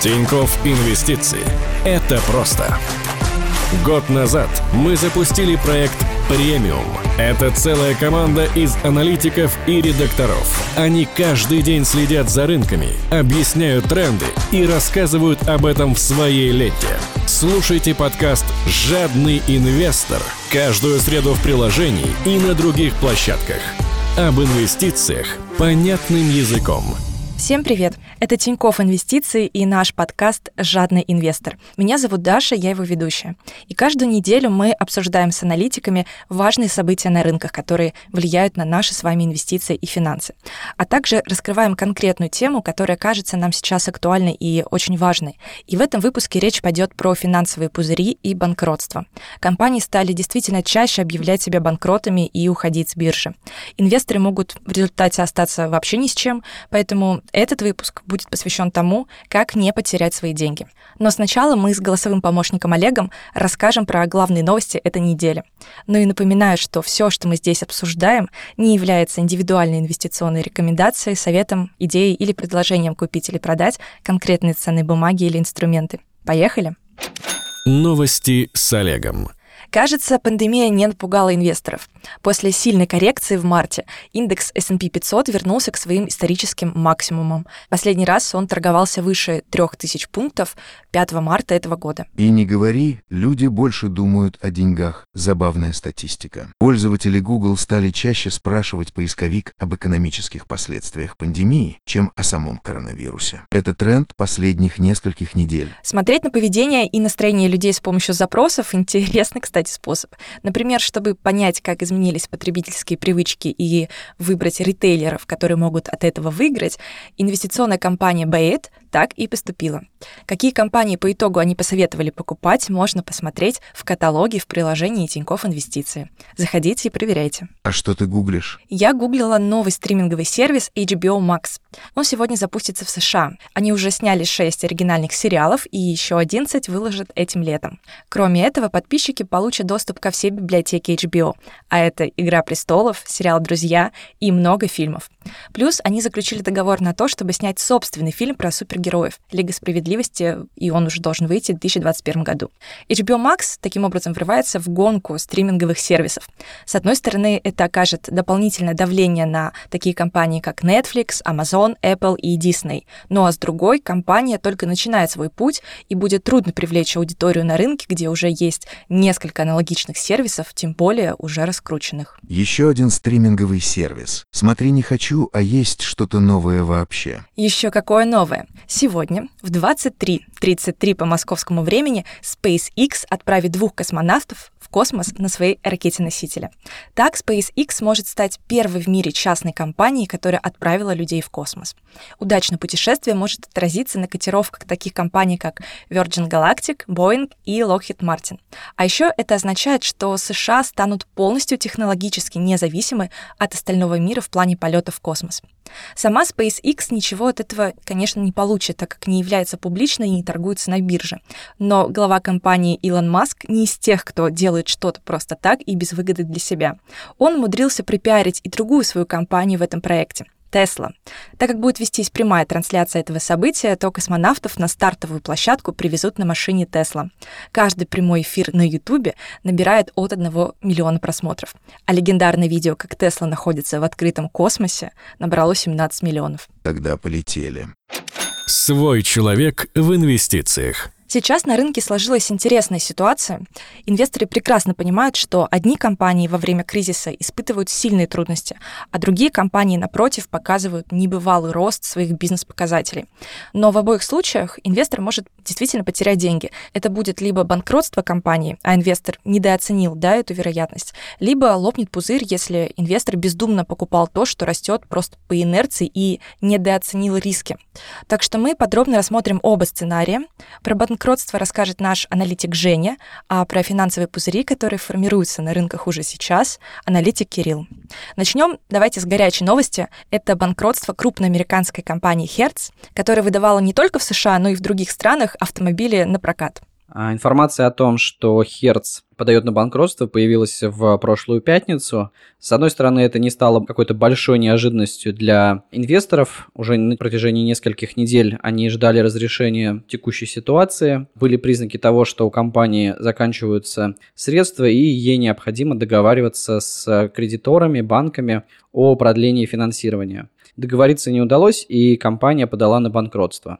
Тиньков Инвестиции. Это просто. Год назад мы запустили проект «Премиум». Это целая команда из аналитиков и редакторов. Они каждый день следят за рынками, объясняют тренды и рассказывают об этом в своей ленте. Слушайте подкаст «Жадный инвестор» каждую среду в приложении и на других площадках. Об инвестициях понятным языком – Всем привет! Это Тиньков Инвестиции и наш подкаст «Жадный инвестор». Меня зовут Даша, я его ведущая. И каждую неделю мы обсуждаем с аналитиками важные события на рынках, которые влияют на наши с вами инвестиции и финансы. А также раскрываем конкретную тему, которая кажется нам сейчас актуальной и очень важной. И в этом выпуске речь пойдет про финансовые пузыри и банкротство. Компании стали действительно чаще объявлять себя банкротами и уходить с биржи. Инвесторы могут в результате остаться вообще ни с чем, поэтому этот выпуск будет посвящен тому, как не потерять свои деньги. Но сначала мы с голосовым помощником Олегом расскажем про главные новости этой недели. Ну и напоминаю, что все, что мы здесь обсуждаем, не является индивидуальной инвестиционной рекомендацией, советом, идеей или предложением купить или продать конкретные ценные бумаги или инструменты. Поехали! Новости с Олегом. Кажется, пандемия не напугала инвесторов. После сильной коррекции в марте индекс S&P 500 вернулся к своим историческим максимумам. Последний раз он торговался выше 3000 пунктов 5 марта этого года. И не говори, люди больше думают о деньгах. Забавная статистика. Пользователи Google стали чаще спрашивать поисковик об экономических последствиях пандемии, чем о самом коронавирусе. Это тренд последних нескольких недель. Смотреть на поведение и настроение людей с помощью запросов – интересный, кстати, способ. Например, чтобы понять, как изменились потребительские привычки и выбрать ритейлеров, которые могут от этого выиграть, инвестиционная компания Bayet так и поступила. Какие компании по итогу они посоветовали покупать, можно посмотреть в каталоге в приложении Тинькофф Инвестиции. Заходите и проверяйте. А что ты гуглишь? Я гуглила новый стриминговый сервис HBO Max. Он сегодня запустится в США. Они уже сняли 6 оригинальных сериалов и еще 11 выложат этим летом. Кроме этого, подписчики получат доступ ко всей библиотеке HBO, а это «Игра престолов», сериал «Друзья» и много фильмов. Плюс они заключили договор на то, чтобы снять собственный фильм про супергероев «Лига справедливости», и он уже должен выйти в 2021 году. HBO Max таким образом врывается в гонку стриминговых сервисов. С одной стороны, это окажет дополнительное давление на такие компании, как Netflix, Amazon, Apple и Disney. Ну а с другой, компания только начинает свой путь, и будет трудно привлечь аудиторию на рынке, где уже есть несколько аналогичных сервисов, тем более уже раскрученных. Еще один стриминговый сервис. Смотри, не хочу, а есть что-то новое вообще? Еще какое новое? Сегодня в 23.33 по московскому времени SpaceX отправит двух космонавтов космос на своей ракете-носителе. Так SpaceX может стать первой в мире частной компанией, которая отправила людей в космос. Удачное путешествие может отразиться на котировках таких компаний, как Virgin Galactic, Boeing и Lockheed Martin. А еще это означает, что США станут полностью технологически независимы от остального мира в плане полетов в космос. Сама SpaceX ничего от этого, конечно, не получит, так как не является публичной и не торгуется на бирже. Но глава компании Илон Маск не из тех, кто делает что-то просто так и без выгоды для себя. Он умудрился припиарить и другую свою компанию в этом проекте — Тесла. Так как будет вестись прямая трансляция этого события, то космонавтов на стартовую площадку привезут на машине Тесла. Каждый прямой эфир на Ютубе набирает от 1 миллиона просмотров. А легендарное видео, как Тесла находится в открытом космосе, набрало 17 миллионов. Тогда полетели. Свой человек в инвестициях. Сейчас на рынке сложилась интересная ситуация. Инвесторы прекрасно понимают, что одни компании во время кризиса испытывают сильные трудности, а другие компании, напротив, показывают небывалый рост своих бизнес-показателей. Но в обоих случаях инвестор может действительно потерять деньги. Это будет либо банкротство компании, а инвестор недооценил да, эту вероятность, либо лопнет пузырь, если инвестор бездумно покупал то, что растет просто по инерции и недооценил риски. Так что мы подробно рассмотрим оба сценария. Про банкротство расскажет наш аналитик Женя, а про финансовые пузыри, которые формируются на рынках уже сейчас, аналитик Кирилл. Начнем давайте с горячей новости. Это банкротство крупной американской компании Hertz, которая выдавала не только в США, но и в других странах автомобили на прокат. А информация о том, что Hertz подает на банкротство, появилась в прошлую пятницу. С одной стороны, это не стало какой-то большой неожиданностью для инвесторов. Уже на протяжении нескольких недель они ждали разрешения текущей ситуации. Были признаки того, что у компании заканчиваются средства, и ей необходимо договариваться с кредиторами, банками о продлении финансирования. Договориться не удалось, и компания подала на банкротство.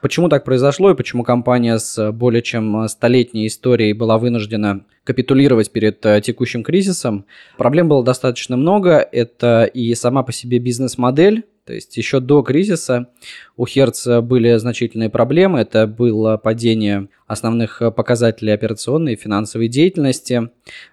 Почему так произошло и почему компания с более чем столетней историей была вынуждена капитулировать перед э, текущим кризисом? Проблем было достаточно много. Это и сама по себе бизнес-модель, то есть еще до кризиса у Hertz были значительные проблемы. Это было падение основных показателей операционной и финансовой деятельности.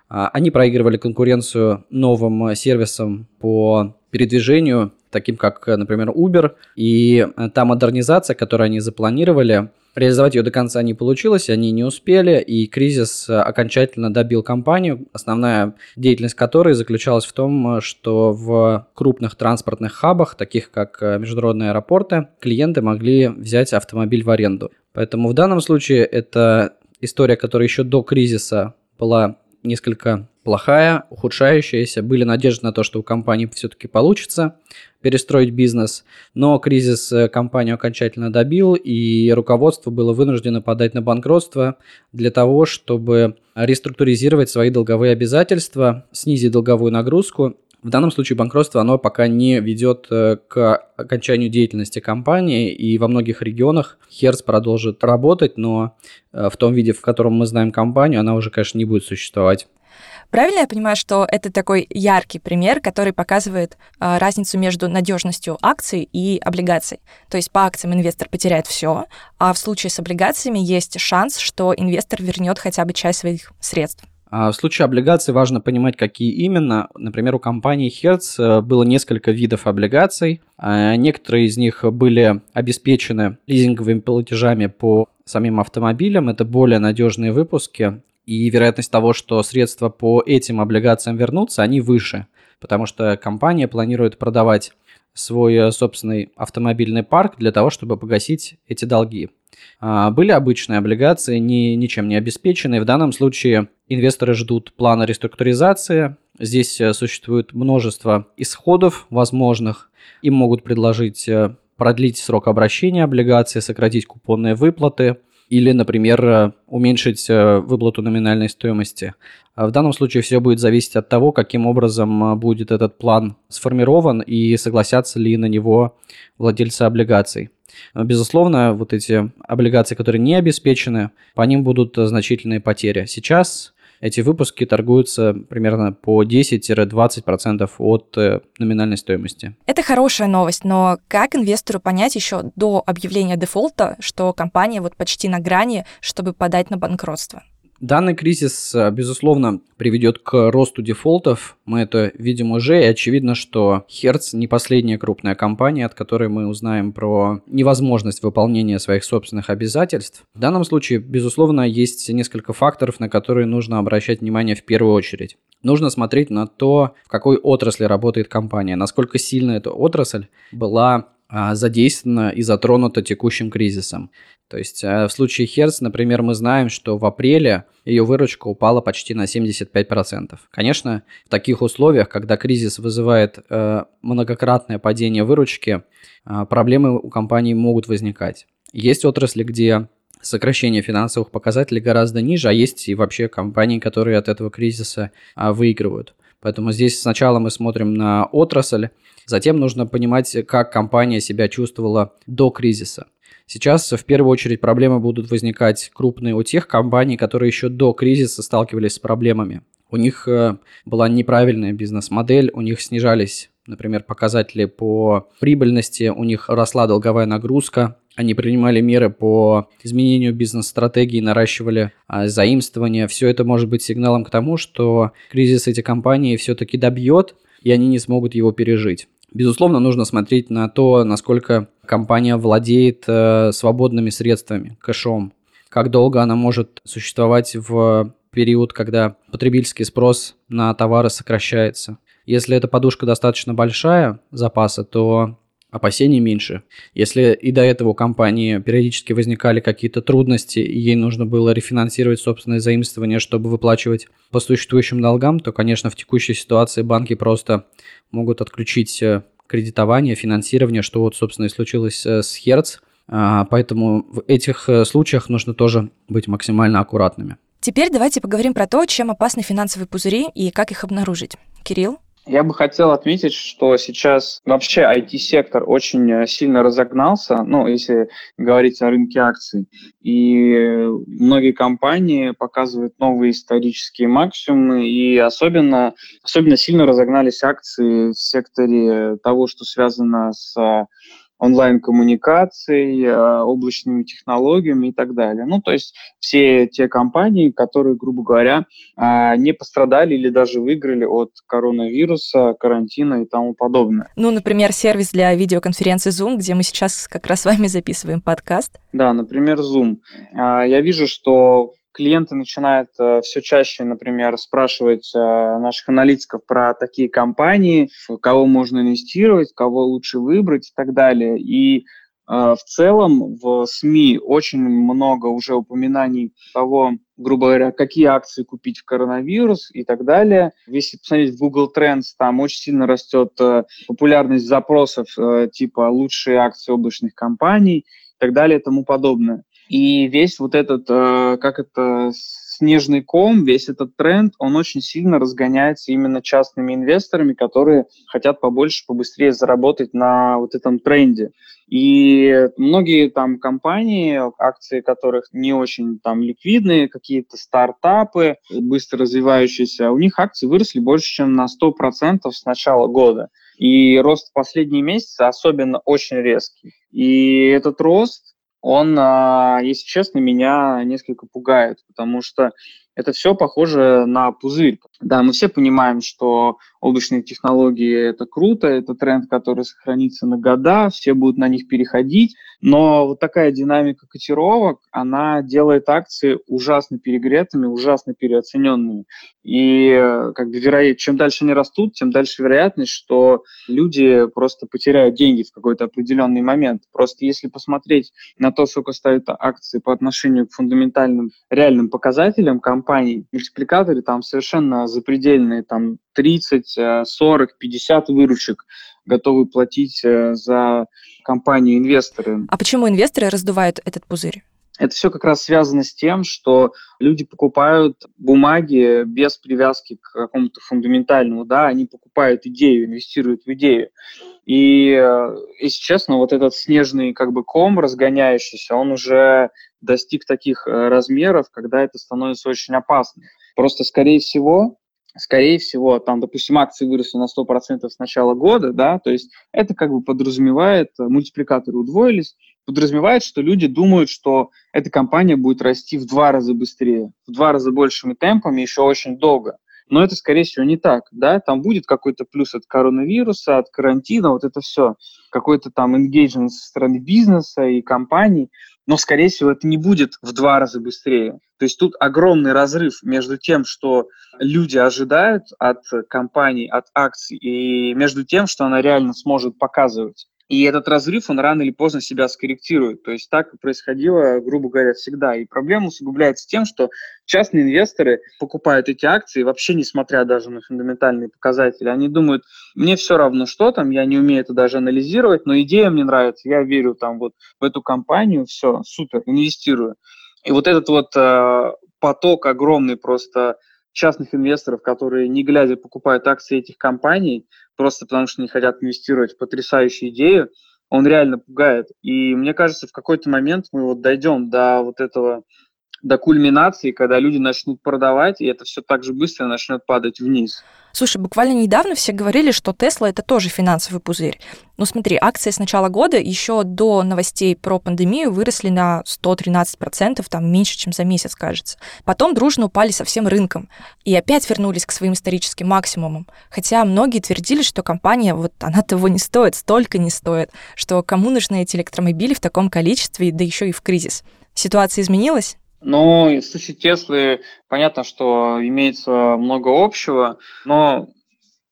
А, они проигрывали конкуренцию новым сервисам по передвижению таким как, например, Uber, и э, та модернизация, которую они запланировали, реализовать ее до конца не получилось, они не успели, и кризис э, окончательно добил компанию, основная деятельность которой заключалась в том, что в крупных транспортных хабах, таких как э, международные аэропорты, клиенты могли взять автомобиль в аренду. Поэтому в данном случае это история, которая еще до кризиса была несколько плохая, ухудшающаяся. Были надежды на то, что у компании все-таки получится перестроить бизнес, но кризис э, компанию окончательно добил, и руководство было вынуждено подать на банкротство для того, чтобы реструктуризировать свои долговые обязательства, снизить долговую нагрузку. В данном случае банкротство, оно пока не ведет э, к окончанию деятельности компании, и во многих регионах Херц продолжит работать, но э, в том виде, в котором мы знаем компанию, она уже, конечно, не будет существовать. Правильно я понимаю, что это такой яркий пример, который показывает э, разницу между надежностью акций и облигаций? То есть по акциям инвестор потеряет все, а в случае с облигациями есть шанс, что инвестор вернет хотя бы часть своих средств. А в случае облигаций важно понимать, какие именно. Например, у компании Hertz э, было несколько видов облигаций. А некоторые из них были обеспечены лизинговыми платежами по самим автомобилям. Это более надежные выпуски и вероятность того, что средства по этим облигациям вернутся, они выше, потому что компания планирует продавать свой э, собственный автомобильный парк для того, чтобы погасить эти долги. А, были обычные облигации, ни, ничем не обеспеченные. В данном случае инвесторы ждут плана реструктуризации. Здесь э, существует множество исходов возможных. Им могут предложить э, продлить срок обращения облигации, сократить купонные выплаты, или, например, э, уменьшить э, выплату номинальной стоимости. А в данном случае все будет зависеть от того, каким образом э, будет этот план сформирован и согласятся ли на него владельцы облигаций. Безусловно, вот эти облигации, которые не обеспечены, по ним будут значительные потери. Сейчас эти выпуски торгуются примерно по 10-20% от э, номинальной стоимости. Это хорошая новость, но как инвестору понять еще до объявления дефолта, что компания вот почти на грани, чтобы подать на банкротство? Данный кризис, э, безусловно, приведет к росту дефолтов. Мы это видим уже, и очевидно, что Hertz не последняя крупная компания, от которой мы узнаем про невозможность выполнения своих собственных обязательств. В данном случае, безусловно, есть несколько факторов, на которые нужно обращать внимание в первую очередь. Нужно смотреть на то, в какой отрасли работает компания, насколько сильно эта отрасль была а, задействована и затронута текущим кризисом. То есть э, в случае Hertz, например, мы знаем, что в апреле ее выручка упала почти на 75%. Конечно, в таких условиях, когда кризис вызывает э, многократное падение выручки, э, проблемы у компании могут возникать. Есть отрасли, где сокращение финансовых показателей гораздо ниже, а есть и вообще компании, которые от этого кризиса выигрывают. Поэтому здесь сначала мы смотрим на отрасль, затем нужно понимать, как компания себя чувствовала до кризиса. Сейчас в первую очередь проблемы будут возникать крупные у тех компаний, которые еще до кризиса сталкивались с проблемами. У них э, была неправильная бизнес-модель, у них снижались, например, показатели по прибыльности, у них росла долговая нагрузка, они принимали меры по изменению бизнес-стратегии, наращивали а, заимствования. Все это может быть сигналом к тому, что кризис эти компании все-таки добьет, и они не смогут его пережить. Безусловно, нужно смотреть на то, насколько компания владеет э, свободными средствами, кэшом, как долго она может существовать в период, когда потребительский спрос на товары сокращается. Если эта подушка достаточно большая запаса, то опасений меньше. Если и до этого у компании периодически возникали какие-то трудности, и ей нужно было рефинансировать собственное заимствование, чтобы выплачивать по существующим долгам, то, конечно, в текущей ситуации банки просто могут отключить э, кредитование, финансирование, что вот, собственно, и случилось э, с Hertz. А, поэтому в этих э, случаях нужно тоже быть максимально аккуратными. Теперь давайте поговорим про то, чем опасны финансовые пузыри и как их обнаружить. Кирилл? Я бы хотел отметить, что сейчас вообще IT-сектор очень э, сильно разогнался, ну, если говорить о рынке акций. И многие компании показывают новые исторические максимумы, и особенно, особенно сильно разогнались акции в секторе того, что связано с онлайн-коммуникацией, э, облачными технологиями и так далее. Ну, то есть все те компании, которые, грубо говоря, э, не пострадали или даже выиграли от коронавируса, карантина и тому подобное. Ну, например, сервис для видеоконференции Zoom, где мы сейчас как раз с вами записываем подкаст. Да, например, Zoom. Э, я вижу, что клиенты начинают э, все чаще, например, спрашивать э, наших аналитиков про такие компании, в кого можно инвестировать, кого лучше выбрать и так далее. И э, в целом в СМИ очень много уже упоминаний того, грубо говоря, какие акции купить в коронавирус и так далее. Если посмотреть в Google Trends, там очень сильно растет популярность запросов типа лучшие акции облачных компаний и так далее и тому подобное. И весь вот этот, э, как это, снежный ком, весь этот тренд, он очень сильно разгоняется именно частными инвесторами, которые хотят побольше, побыстрее заработать на вот этом тренде. И многие там компании, акции которых не очень там ликвидные, какие-то стартапы, быстро развивающиеся, у них акции выросли больше, чем на 100% с начала года. И рост в последние месяцы особенно очень резкий. И этот рост он, а, если честно, меня несколько пугает, потому что это все похоже на пузырь. Да, мы все понимаем, что облачные технологии – это круто, это тренд, который сохранится на года, все будут на них переходить, но вот такая динамика котировок, она делает акции ужасно перегретыми, ужасно переоцененными. И как бы вероятно, чем дальше они растут, тем дальше вероятность, что люди просто потеряют деньги в какой-то определенный момент. Просто если посмотреть на то, сколько стоят акции по отношению к фундаментальным реальным показателям компаний, мультипликаторы там совершенно запредельные, там 30, 40, 50 выручек готовы платить э, за компанию инвесторы. А почему инвесторы раздувают этот пузырь? Это все как раз связано с тем, что люди покупают бумаги без привязки к какому-то фундаментальному, да, они покупают идею, инвестируют в идею. И, э, если честно, вот этот снежный как бы ком разгоняющийся, он уже достиг таких э, размеров, когда это становится очень опасно. Просто, скорее всего, скорее всего, там, допустим, акции выросли на 100% с начала года, да, то есть это как бы подразумевает, э, мультипликаторы удвоились, подразумевает, что люди думают, что эта компания будет расти в два раза быстрее, в два раза большими темпами еще очень долго. Но это, скорее всего, не так, да, там будет какой-то плюс от коронавируса, от карантина, вот это все, какой-то там engagement со стороны бизнеса и компаний, но, скорее всего, это не будет в два раза быстрее. То есть тут огромный разрыв между тем, что люди ожидают от компании, от акций, и между тем, что она реально сможет показывать. И этот разрыв, он рано или поздно себя скорректирует. То есть так происходило, грубо говоря, всегда. И проблема усугубляется тем, что частные инвесторы покупают эти акции, вообще несмотря даже на фундаментальные показатели. Они думают, мне все равно, что там, я не умею это даже анализировать, но идея мне нравится, я верю там вот в эту компанию, все, супер, инвестирую. И вот этот вот э, поток огромный просто частных инвесторов, которые не глядя покупают акции этих компаний, просто потому что не хотят инвестировать в потрясающую идею, он реально пугает. И мне кажется, в какой-то момент мы вот дойдем до вот этого до кульминации, когда люди начнут продавать, и это все так же быстро начнет падать вниз. Слушай, буквально недавно все говорили, что Тесла это тоже финансовый пузырь. Но смотри, акции с начала года еще до новостей про пандемию выросли на 113%, там меньше, чем за месяц, кажется. Потом дружно упали со всем рынком. И опять вернулись к своим историческим максимумам. Хотя многие твердили, что компания, вот она того не стоит, столько не стоит, что кому нужны эти электромобили в таком количестве, да еще и в кризис. Ситуация изменилась? Ну, в случае Теслы понятно, что имеется много общего, но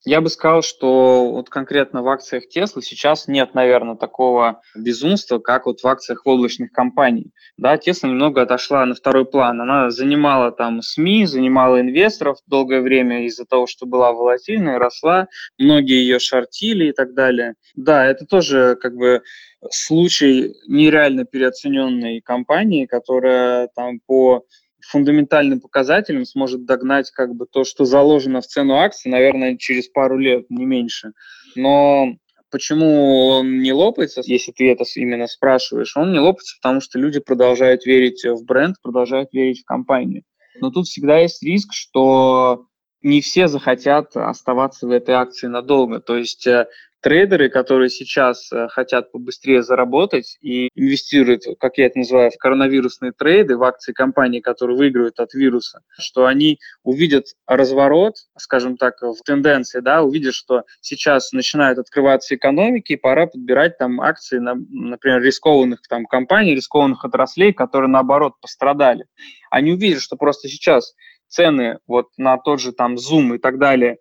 Я бы сказал, что вот конкретно в акциях Tesla сейчас нет, наверное, такого безумства, как вот в акциях облачных компаний. Да, Tesla немного отошла на второй план. Она занимала там СМИ, занимала инвесторов долгое время из-за того, что была волатильной, росла, многие ее шортили и так далее. Да, это тоже как бы случай нереально переоцененной компании, которая там по фундаментальным показателям сможет догнать как бы то, что заложено в цену акции, наверное, через пару лет, не меньше. Но почему он не лопается, если ты это именно спрашиваешь? Он не лопается, потому что люди продолжают верить в бренд, продолжают верить в компанию. Но тут всегда есть риск, что не все захотят оставаться в этой акции надолго. То есть э, трейдеры, которые сейчас э, хотят побыстрее заработать и инвестируют, как я это называю, в коронавирусные трейды, в акции компаний, которые выигрывают от вируса, что они увидят разворот, скажем так, в тенденции, да, увидят, что сейчас начинают открываться экономики, и пора подбирать там акции, на, например, рискованных там компаний, рискованных отраслей, которые наоборот пострадали. Они увидят, что просто сейчас цены вот на тот же там Zoom и так далее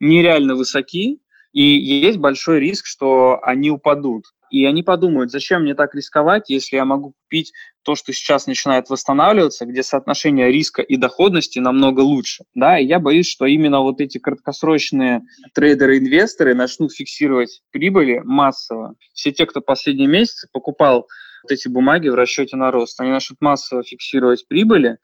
нереально высоки, и есть большой риск, что они упадут. И они подумают, зачем мне так рисковать, если я могу купить то, что сейчас начинает восстанавливаться, где соотношение риска и доходности намного лучше. Да, и я боюсь, что именно вот эти краткосрочные трейдеры-инвесторы начнут фиксировать прибыли массово. Все те, кто последние месяцы покупал вот эти бумаги в расчете на рост. Они начнут массово фиксировать прибыли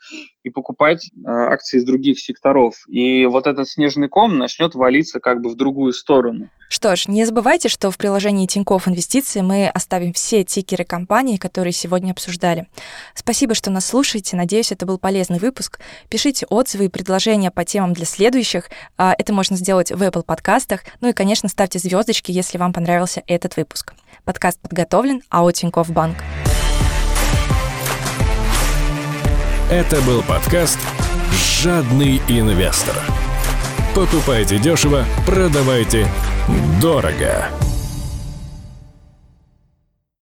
и покупать э, акции из других секторов. И вот этот снежный ком начнет валиться как бы в другую сторону. Что ж, не забывайте, что в приложении Тинькофф Инвестиции мы оставим все тикеры компаний, которые сегодня обсуждали. Спасибо, что нас слушаете. Надеюсь, это был полезный выпуск. Пишите отзывы и предложения по темам для следующих. А, это можно сделать в Apple подкастах. Ну и, конечно, ставьте звездочки, если вам понравился этот выпуск. Подкаст подготовлен АО Тинькофф Банк. Это был подкаст «Жадный инвестор». Покупайте дешево, продавайте дорого.